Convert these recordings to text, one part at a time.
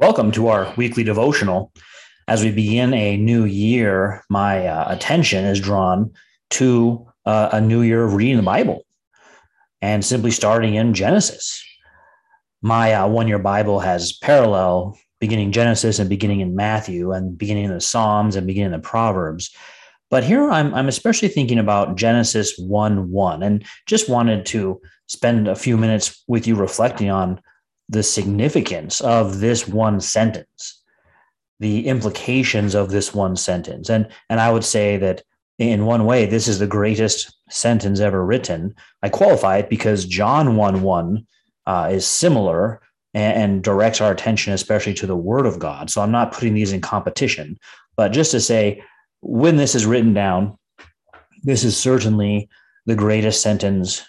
Welcome to our weekly devotional. As we begin a new year, my uh, attention is drawn to uh, a new year of reading the Bible and simply starting in Genesis. My uh, one year Bible has parallel beginning Genesis and beginning in Matthew and beginning in the Psalms and beginning in the Proverbs. But here I'm, I'm especially thinking about Genesis 1 1 and just wanted to spend a few minutes with you reflecting on the significance of this one sentence, the implications of this one sentence. And, and I would say that in one way, this is the greatest sentence ever written. I qualify it because John 1 1 uh, is similar and, and directs our attention, especially to the Word of God. So I'm not putting these in competition, but just to say, when this is written down, this is certainly the greatest sentence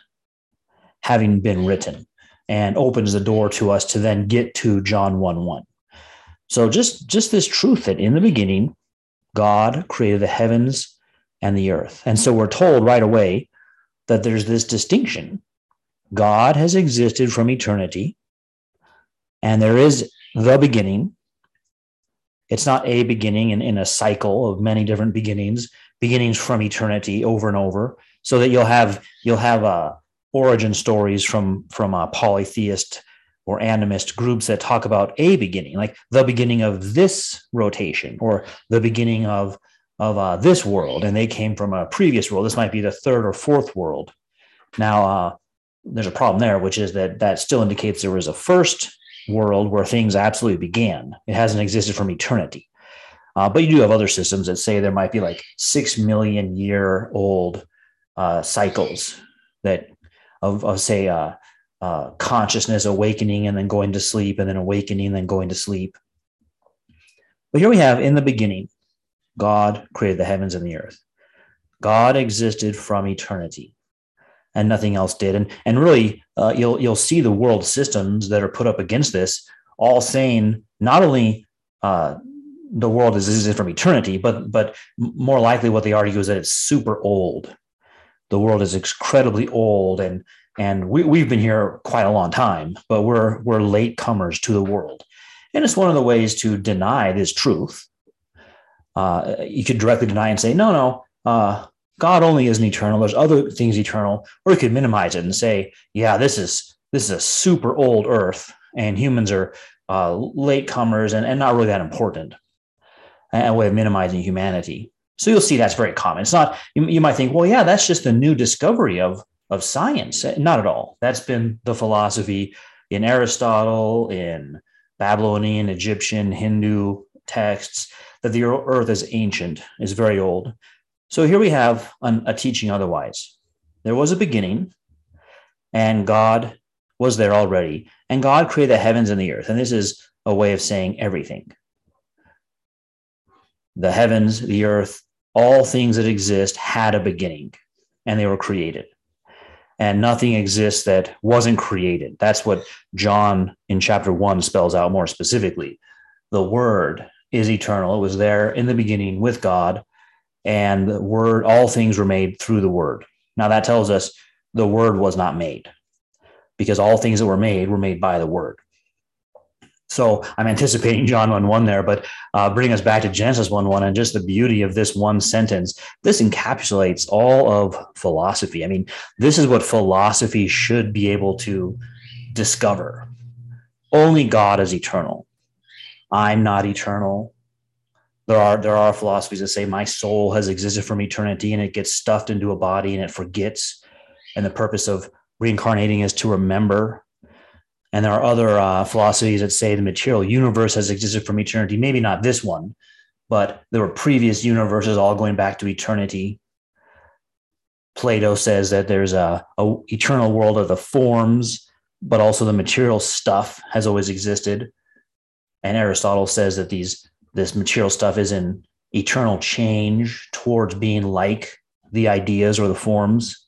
having been written and opens the door to us to then get to John 1 1. So just, just this truth that in the beginning, God created the heavens and the earth. And so we're told right away that there's this distinction. God has existed from eternity, and there is the beginning. It's not a beginning in, in a cycle of many different beginnings, beginnings from eternity over and over, so that you'll have you'll have a origin stories from from a polytheist or animist groups that talk about a beginning, like the beginning of this rotation or the beginning of of uh, this world, and they came from a previous world. This might be the third or fourth world. Now, uh, there's a problem there, which is that that still indicates there was a first world where things absolutely began. It hasn't existed from eternity. Uh, but you do have other systems that say there might be like six million year old uh, cycles that of, of say uh, uh, consciousness awakening and then going to sleep and then awakening and then going to sleep. But here we have in the beginning, God created the heavens and the earth. God existed from eternity, and nothing else did. And and really, uh, you'll you'll see the world systems that are put up against this, all saying not only uh, the world is existed from eternity, but but more likely what they argue is that it's super old the world is incredibly old and and we, we've been here quite a long time but we're we're late comers to the world. And it's one of the ways to deny this truth. Uh, you could directly deny and say no no uh, god only isn't eternal. There's other things eternal. Or you could minimize it and say yeah this is this is a super old earth and humans are uh, late comers and, and not really that important. A way of minimizing humanity so you'll see that's very common. It's not, you, you might think, well, yeah, that's just a new discovery of, of science. Eh, not at all. That's been the philosophy in Aristotle, in Babylonian, Egyptian, Hindu texts, that the earth is ancient, is very old. So here we have an, a teaching otherwise. There was a beginning, and God was there already, and God created the heavens and the earth. And this is a way of saying everything the heavens, the earth, all things that exist had a beginning and they were created. And nothing exists that wasn't created. That's what John in chapter one spells out more specifically. The word is eternal. It was there in the beginning with God, and the word, all things were made through the word. Now that tells us the word was not made because all things that were made were made by the word. So I'm anticipating John 1 1 there, but uh, bring us back to Genesis 1 1 and just the beauty of this one sentence. This encapsulates all of philosophy. I mean, this is what philosophy should be able to discover. Only God is eternal. I'm not eternal. There are there are philosophies that say my soul has existed from eternity and it gets stuffed into a body and it forgets. And the purpose of reincarnating is to remember and there are other uh, philosophies that say the material universe has existed from eternity. Maybe not this one, but there were previous universes all going back to eternity. Plato says that there's a, a eternal world of the forms, but also the material stuff has always existed. And Aristotle says that these this material stuff is in eternal change towards being like the ideas or the forms.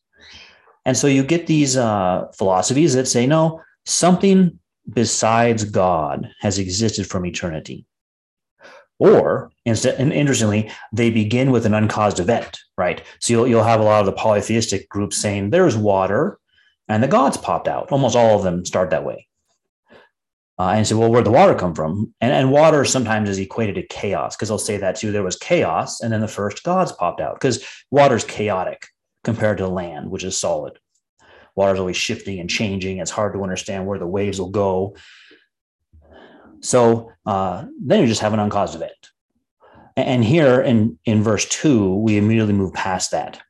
And so you get these uh, philosophies that say, no, something besides God has existed from eternity. Or, and interestingly, they begin with an uncaused event, right? So you'll, you'll have a lot of the polytheistic groups saying there's water and the gods popped out. Almost all of them start that way. Uh, and say, well, where'd the water come from? And, and water sometimes is equated to chaos because they'll say that too. There was chaos, and then the first gods popped out because water's chaotic compared to land, which is solid. Water's always shifting and changing. It's hard to understand where the waves will go. So uh, then you just have an uncaused event. And here in, in verse two, we immediately move past that.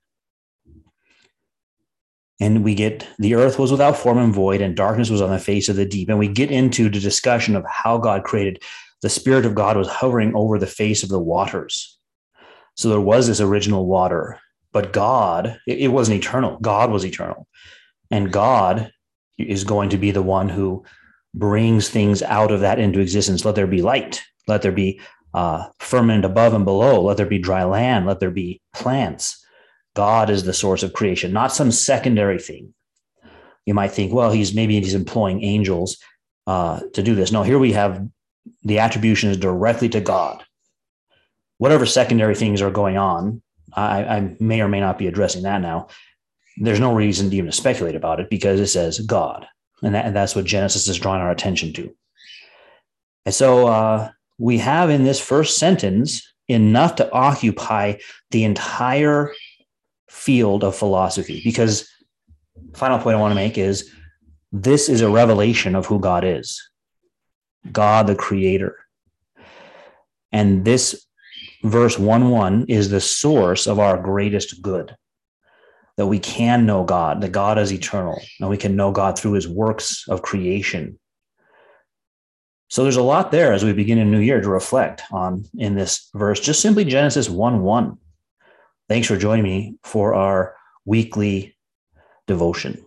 And we get the earth was without form and void, and darkness was on the face of the deep. And we get into the discussion of how God created. The Spirit of God was hovering over the face of the waters. So there was this original water, but God, it wasn't eternal. God was eternal. And God is going to be the one who brings things out of that into existence. Let there be light. Let there be uh, firmament above and below. Let there be dry land. Let there be plants. God is the source of creation, not some secondary thing. You might think, well, he's maybe he's employing angels uh, to do this. No, here we have the attribution is directly to God. Whatever secondary things are going on, I, I may or may not be addressing that now. There's no reason to even speculate about it because it says God. And, that, and that's what Genesis is drawing our attention to. And so uh, we have in this first sentence enough to occupy the entire field of philosophy because final point i want to make is this is a revelation of who god is god the creator and this verse 1 1 is the source of our greatest good that we can know god that god is eternal and we can know god through his works of creation so there's a lot there as we begin a new year to reflect on in this verse, just simply Genesis 1 1. Thanks for joining me for our weekly devotion.